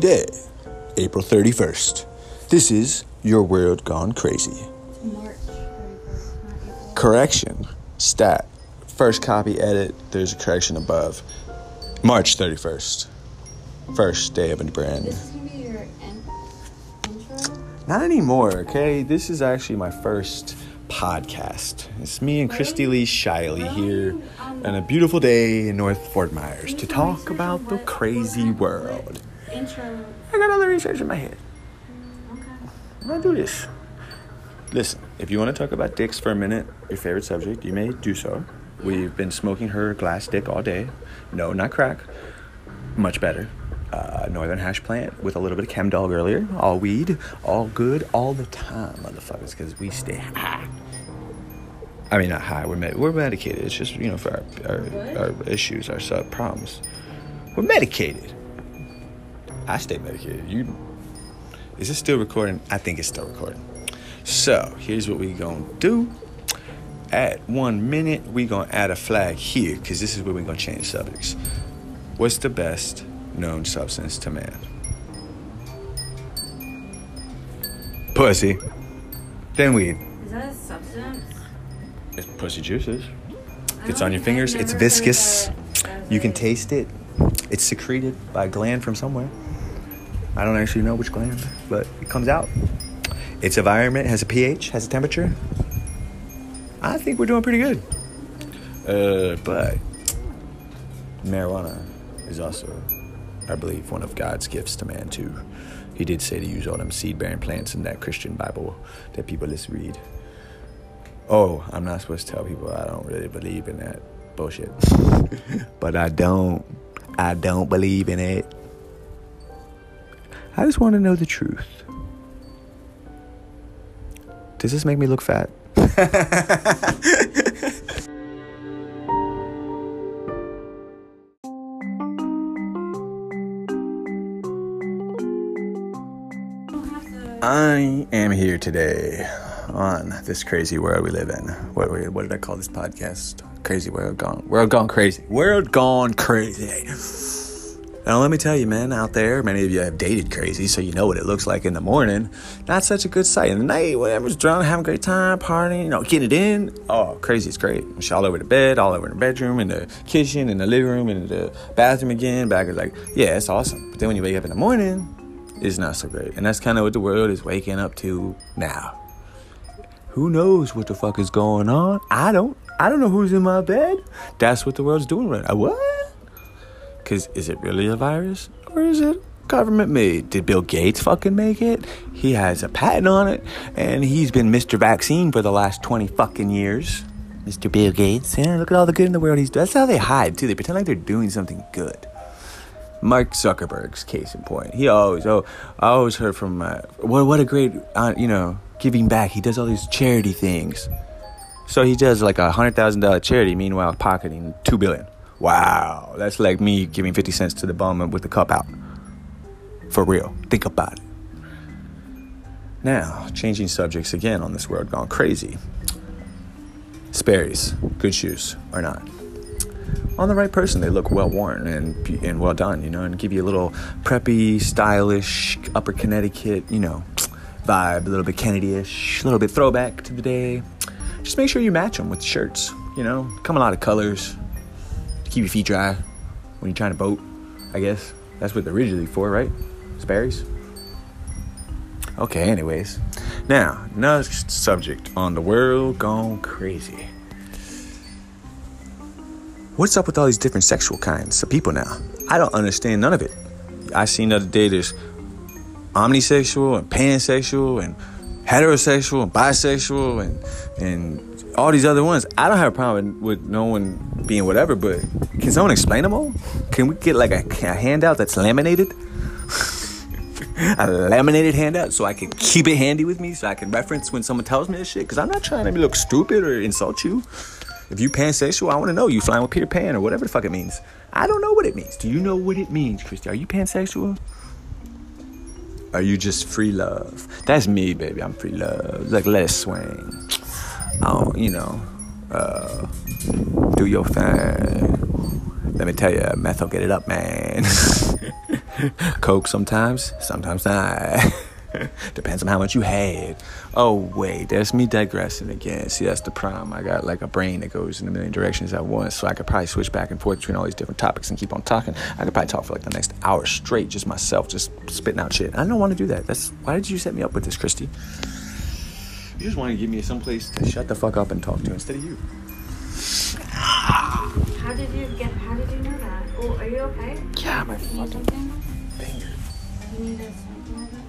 today, April 31st. This is Your World Gone Crazy. March 31st, not April. Correction, stat, first copy edit, there's a correction above. March 31st. First day of a brand. This is gonna be your in- intro. Not anymore, okay? This is actually my first podcast. It's me and Christy Lee Shiley here um, on a beautiful day in North Fort Myers to talk about the crazy world. Intro. I got all the research in my head. Okay. I'm gonna do this. Listen, if you want to talk about dicks for a minute, your favorite subject, you may do so. We've been smoking her glass dick all day. No, not crack. Much better. Uh, northern hash plant with a little bit of chem dog earlier. All weed, all good, all the time, motherfuckers, because we stay high. I mean, not high. We're med- we're medicated. It's just you know for our our, our issues, our sub problems. We're medicated. I stay medicated. You is it still recording? I think it's still recording. So here's what we gonna do. At one minute, we gonna add a flag here, cause this is where we gonna change subjects. What's the best known substance to man? Pussy. Then weed. Is that a substance? It's pussy juices. It's on your fingers. It's viscous. You can taste it. It's secreted by a gland from somewhere. I don't actually know which gland, but it comes out. Its environment has a pH, has a temperature. I think we're doing pretty good. Uh, but marijuana is also, I believe, one of God's gifts to man too. He did say to use all them seed-bearing plants in that Christian Bible that people just read. Oh, I'm not supposed to tell people I don't really believe in that bullshit. but I don't. I don't believe in it. I just want to know the truth. Does this make me look fat? I am here today on this crazy world we live in. What, what did I call this podcast? Crazy world gone. World gone crazy. World gone crazy. Now let me tell you, man, out there, many of you have dated crazy, so you know what it looks like in the morning. Not such a good sight. In the night, whatever's drunk, having a great time, partying, you know, getting it in. Oh, crazy is great. It's all over the bed, all over the bedroom, in the kitchen, in the living room, in the bathroom again. Back is like, yeah, it's awesome. But then when you wake up in the morning, it's not so great. And that's kind of what the world is waking up to now. Who knows what the fuck is going on? I don't. I don't know who's in my bed. That's what the world's doing right now. What? Because is it really a virus or is it government made? Did Bill Gates fucking make it? He has a patent on it and he's been Mr. Vaccine for the last 20 fucking years. Mr. Bill Gates. Yeah, look at all the good in the world he's doing. That's how they hide too. They pretend like they're doing something good. Mark Zuckerberg's case in point. He always, oh, I always heard from, uh, what, what a great, uh, you know, giving back. He does all these charity things. So he does like a hundred thousand dollar charity, meanwhile pocketing two billion. Wow, that's like me giving fifty cents to the bum with the cup out. For real, think about it. Now, changing subjects again on this world gone crazy. Sperry's, good shoes or not? On the right person, they look well worn and and well done, you know, and give you a little preppy, stylish, Upper Connecticut, you know, vibe, a little bit Kennedy-ish, a little bit throwback to the day. Just make sure you match them with shirts, you know, come a lot of colors, keep your feet dry when you're trying to boat. I guess that's what they're originally for, right? Sperry's. Okay, anyways. Now, next subject on the world gone crazy. What's up with all these different sexual kinds of people now? I don't understand none of it. I seen the other day there's omnisexual and pansexual and heterosexual and bisexual and and all these other ones. I don't have a problem with no one being whatever, but can someone explain them all? Can we get like a, a handout that's laminated? a laminated handout so I can keep it handy with me so I can reference when someone tells me this shit. Because I'm not trying to look stupid or insult you. If you pansexual, I want to know you flying with Peter Pan or whatever the fuck it means. I don't know what it means. Do you know what it means, Christy? Are you pansexual? Are you just free love? That's me, baby. I'm free love. Like let it swing. Oh, you know, uh, do your thing. Let me tell you, meth will get it up, man. Coke sometimes, sometimes not. Depends on how much you had. Oh wait, there's me digressing again. See, that's the problem. I got like a brain that goes in a million directions at once, so I could probably switch back and forth between all these different topics and keep on talking. I could probably talk for like the next hour straight, just myself, just spitting out shit. I don't want to do that. That's why did you set me up with this, Christy? You just want to give me some place to shut the fuck up and talk to instead of you. How did you get? How did you know that? Oh, are you okay? Yeah, my You need fucking something? finger. You need a something a bit?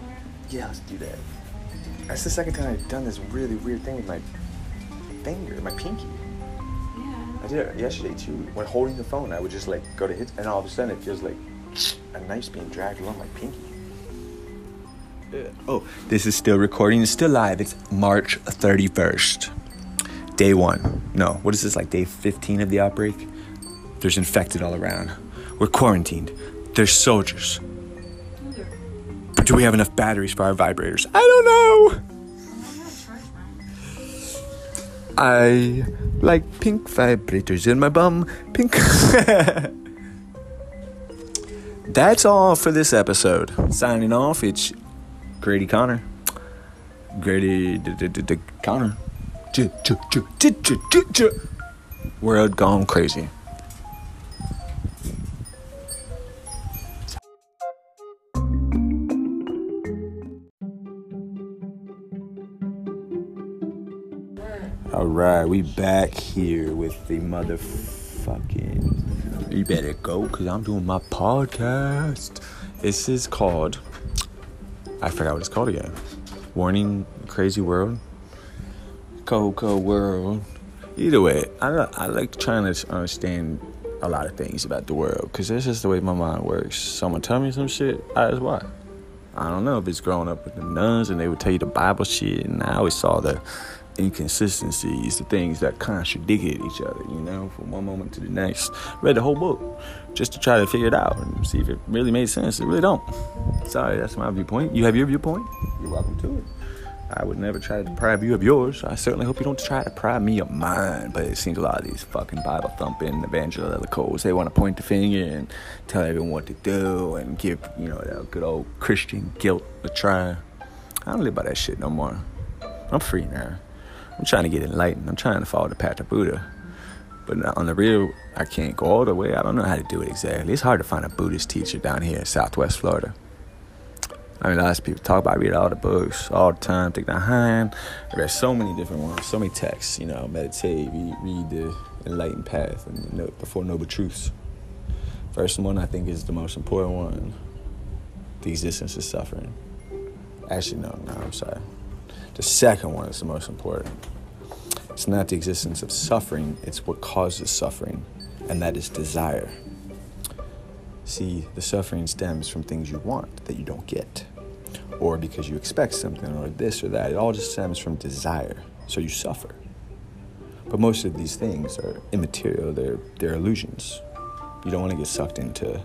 Yeah, let's do that. That's the second time I've done this really weird thing with my finger, my pinky. Yeah. I did it yesterday too. When holding the phone, I would just like go to hit, and all of a sudden it feels like a knife's being dragged along my pinky. Uh, oh, this is still recording. It's still live. It's March 31st. Day one. No, what is this, like day 15 of the outbreak? There's infected all around. We're quarantined. There's soldiers. But do we have enough batteries for our vibrators? I don't know. I like pink vibrators in my bum. Pink. That's all for this episode. Signing off, it's Grady Connor. Grady Connor. World gone crazy. All right, we back here with the motherfucking. You better go, cause I'm doing my podcast. This is called. I forgot what it's called again. Warning, crazy world. Coco world. Either way, I I like trying to understand a lot of things about the world, cause that's just the way my mind works. Someone tell me some shit, I just watch. I don't know if it's growing up with the nuns and they would tell you the Bible shit, and I always saw the inconsistencies, the things that contradicted each other, you know, from one moment to the next. Read the whole book just to try to figure it out and see if it really made sense. It really don't. Sorry, that's my viewpoint. You have your viewpoint? You're welcome to it. I would never try to deprive you of yours. I certainly hope you don't try to deprive me of mine. But it seems a lot of these fucking Bible thumping evangelicals, they want to point the finger and tell everyone what to do and give, you know, that good old Christian guilt a try. I don't live by that shit no more. I'm free now. I'm trying to get enlightened. I'm trying to follow the path of Buddha. But on the real, I can't go all the way. I don't know how to do it exactly. It's hard to find a Buddhist teacher down here in Southwest Florida. I mean, lots of people talk about. I read all the books all the time. Take the hand. I read so many different ones, so many texts. You know, meditate, read, read the enlightened path, and the, the four noble truths. First one I think is the most important one. The existence of suffering. Actually, no, no, I'm sorry. The second one is the most important. It's not the existence of suffering, it's what causes suffering, and that is desire. See, the suffering stems from things you want that you don't get, or because you expect something, or this or that. It all just stems from desire, so you suffer. But most of these things are immaterial, they're, they're illusions. You don't want to get sucked into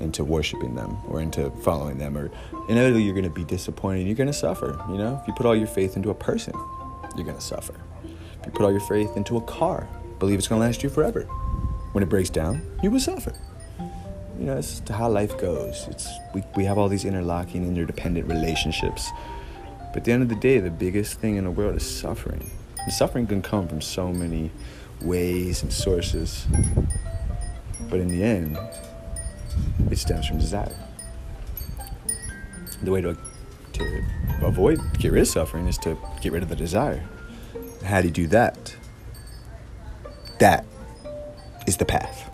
into worshiping them or into following them or inevitably you're going to be disappointed you're going to suffer you know? If you put all your faith into a person you're going to suffer. If you put all your faith into a car believe it's going to last you forever. When it breaks down you will suffer. You know it's how life goes. It's we, we have all these interlocking interdependent relationships. But at the end of the day the biggest thing in the world is suffering. And suffering can come from so many ways and sources. But in the end stems from desire. The way to, to avoid, get rid of suffering is to get rid of the desire. How do you do that? That is the path.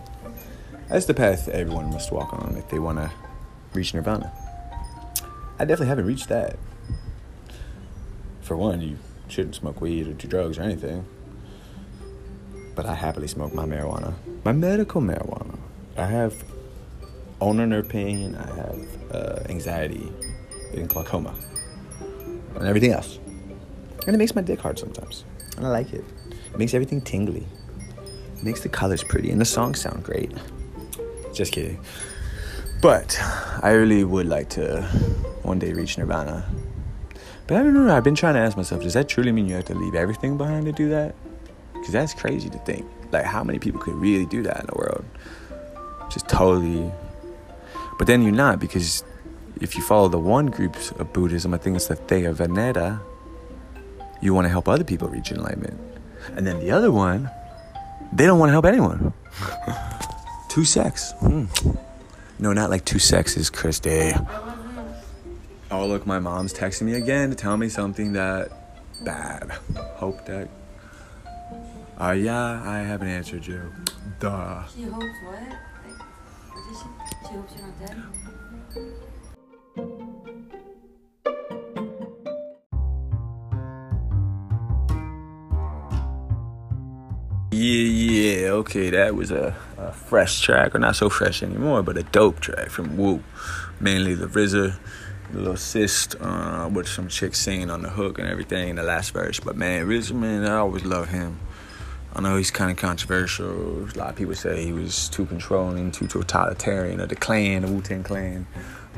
That's the path everyone must walk on if they want to reach nirvana. I definitely haven't reached that. For one, you shouldn't smoke weed or do drugs or anything. But I happily smoke my marijuana. My medical marijuana. I have nerve pain, I have uh, anxiety, and glaucoma, and everything else. And it makes my dick hard sometimes. And I like it. It makes everything tingly. It makes the colors pretty, and the songs sound great. Just kidding. But I really would like to one day reach nirvana. But I don't know. I've been trying to ask myself, does that truly mean you have to leave everything behind to do that? Because that's crazy to think. Like, how many people could really do that in the world? Just totally But then you're not because if you follow the one group of Buddhism, I think it's the Theravada, you want to help other people reach enlightenment. And then the other one, they don't want to help anyone. two sex. Hmm. No, not like two sexes, Christy. Oh, look, my mom's texting me again to tell me something that bad. Hope that. Uh, yeah, I haven't answered you. Duh. She hopes what? Like, what Yeah, yeah, okay, that was a, a fresh track, or not so fresh anymore, but a dope track from Wu. Mainly the RZA, the little cyst, uh, with some chick singing on the hook and everything in the last verse. But man, RZA, man, I always love him. I know he's kind of controversial. A lot of people say he was too controlling, too totalitarian, of the Clan, the Wu Tang Clan.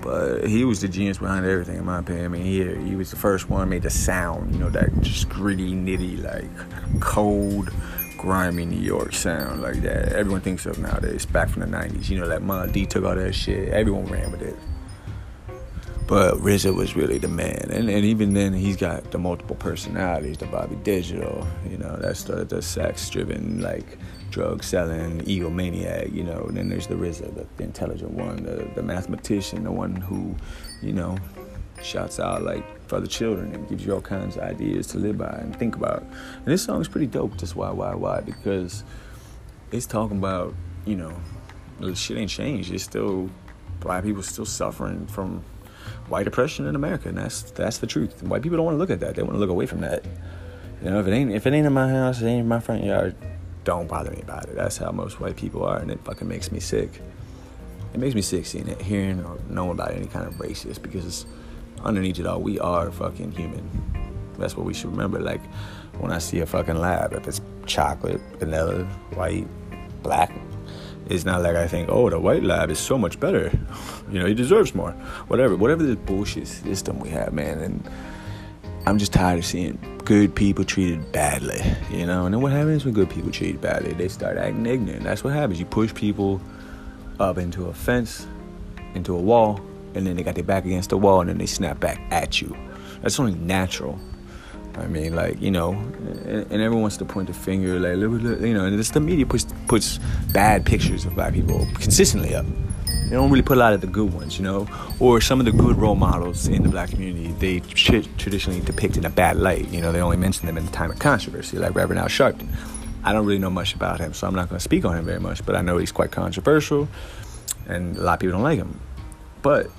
But he was the genius behind everything, in my opinion. I mean, he he was the first one made the sound, you know, that just gritty, nitty, like cold, grimy New York sound like that. Everyone thinks of nowadays, back from the '90s. You know, like Mon D took all that shit. Everyone ran with it. But RZA was really the man, and, and even then he's got the multiple personalities, the Bobby Digital, you know, that's the the sex-driven like drug selling egomaniac, you know. And then there's the RZA, the, the intelligent one, the the mathematician, the one who, you know, shouts out like for the children and gives you all kinds of ideas to live by and think about. And this song is pretty dope, just why why why because it's talking about you know, shit ain't changed. It's still black people still suffering from white oppression in America, and that's that's the truth. White people don't want to look at that; they want to look away from that. You know, if it ain't if it ain't in my house, it ain't in my front yard. Don't bother me about it. That's how most white people are, and it fucking makes me sick. It makes me sick seeing it, hearing or knowing about any kind of racist because underneath it all, we are fucking human. That's what we should remember. Like when I see a fucking lab, if it's chocolate, vanilla, white, black, it's not like I think, oh, the white lab is so much better. You know, he deserves more. Whatever, whatever this bullshit system we have, man. And I'm just tired of seeing good people treated badly. You know, and then what happens when good people treated badly? They start acting ignorant. That's what happens. You push people up into a fence, into a wall, and then they got their back against the wall, and then they snap back at you. That's only natural. I mean, like you know, and, and everyone wants to point the finger, like you know, and it's the media puts puts bad pictures of black people consistently up. They don't really put a lot of the good ones, you know, or some of the good role models in the black community. They tr- traditionally depict in a bad light. You know, they only mention them in the time of controversy, like Reverend Al Sharpton. I don't really know much about him, so I'm not going to speak on him very much. But I know he's quite controversial, and a lot of people don't like him. But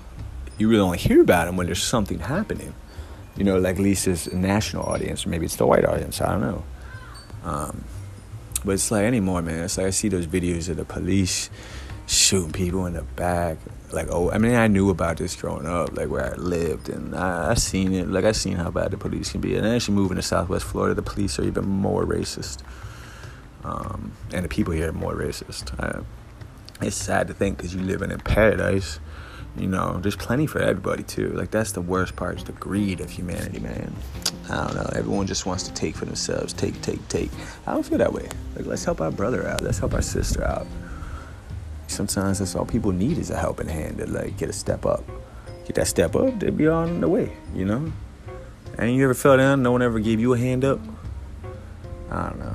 you really only hear about him when there's something happening you know, like a national audience, or maybe it's the white audience. I don't know. Um, but it's like anymore, man. It's like I see those videos of the police shooting people in the back. Like, oh, I mean, I knew about this growing up, like where I lived, and I, I seen it. Like, I seen how bad the police can be. And then you move into Southwest Florida, the police are even more racist, um, and the people here are more racist. I, it's sad to think because you're living in paradise you know, there's plenty for everybody too. Like that's the worst part is the greed of humanity, man. I don't know. Everyone just wants to take for themselves, take, take, take. I don't feel that way. Like let's help our brother out. Let's help our sister out. Sometimes that's all people need is a helping hand to like get a step up. Get that step up, they'll be on the way, you know? And you ever fell down, no one ever gave you a hand up? I don't know.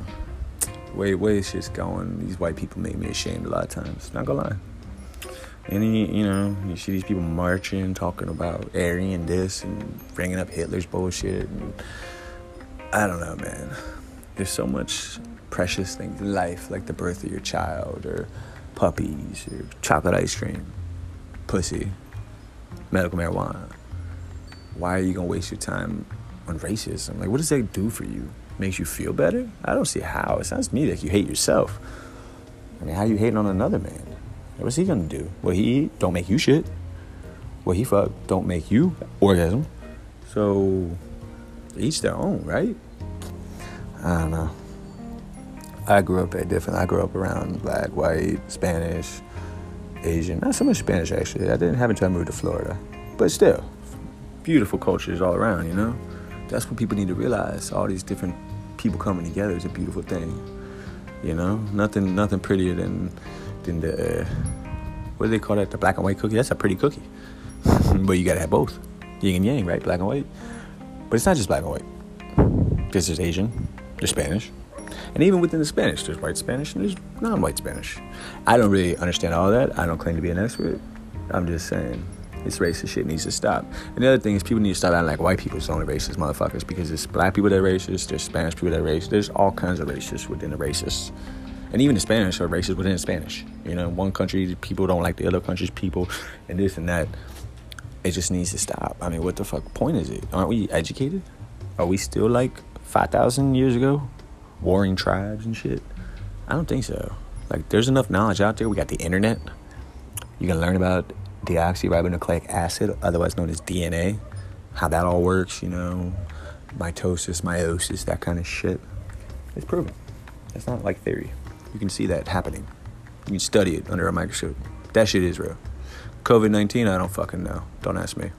Way way it's just going. These white people make me ashamed a lot of times. Not gonna lie. And then, you know, you see these people marching, talking about Aryan this and bringing up Hitler's bullshit. And I don't know, man. There's so much precious things in life, like the birth of your child, or puppies, or chocolate ice cream, pussy, medical marijuana. Why are you gonna waste your time on racism? Like, what does that do for you? Makes you feel better? I don't see how. It sounds to me like you hate yourself. I mean, how are you hating on another man? What's he gonna do? What he eat don't make you shit. What he fuck don't make you orgasm. So each their own, right? I don't know. I grew up at different. I grew up around black, white, Spanish, Asian. Not so much Spanish actually. I didn't have until I moved to Florida, but still, beautiful cultures all around. You know, that's what people need to realize. All these different people coming together is a beautiful thing. You know, nothing, nothing prettier than than the uh, what do they call that? The black and white cookie. That's a pretty cookie, but you gotta have both, yin and yang, right? Black and white. But it's not just black and white. Because there's Asian, there's Spanish, and even within the Spanish, there's white Spanish and there's non-white Spanish. I don't really understand all that. I don't claim to be an expert. I'm just saying this racist shit needs to stop. And the other thing is people need to stop acting like white people's the only racist motherfuckers because there's black people that are racist, there's Spanish people that are racist, there's all kinds of racists within the racists. And even the Spanish are racist within Spanish. You know, one country people don't like the other country's people and this and that. It just needs to stop. I mean, what the fuck point is it? Aren't we educated? Are we still like 5,000 years ago? Warring tribes and shit? I don't think so. Like, there's enough knowledge out there. We got the internet. You can learn about deoxyribonucleic acid, otherwise known as DNA, how that all works, you know, mitosis, meiosis, that kind of shit. It's proven. It's not like theory. You can see that happening. You can study it under a microscope. That shit is real. COVID 19, I don't fucking know. Don't ask me.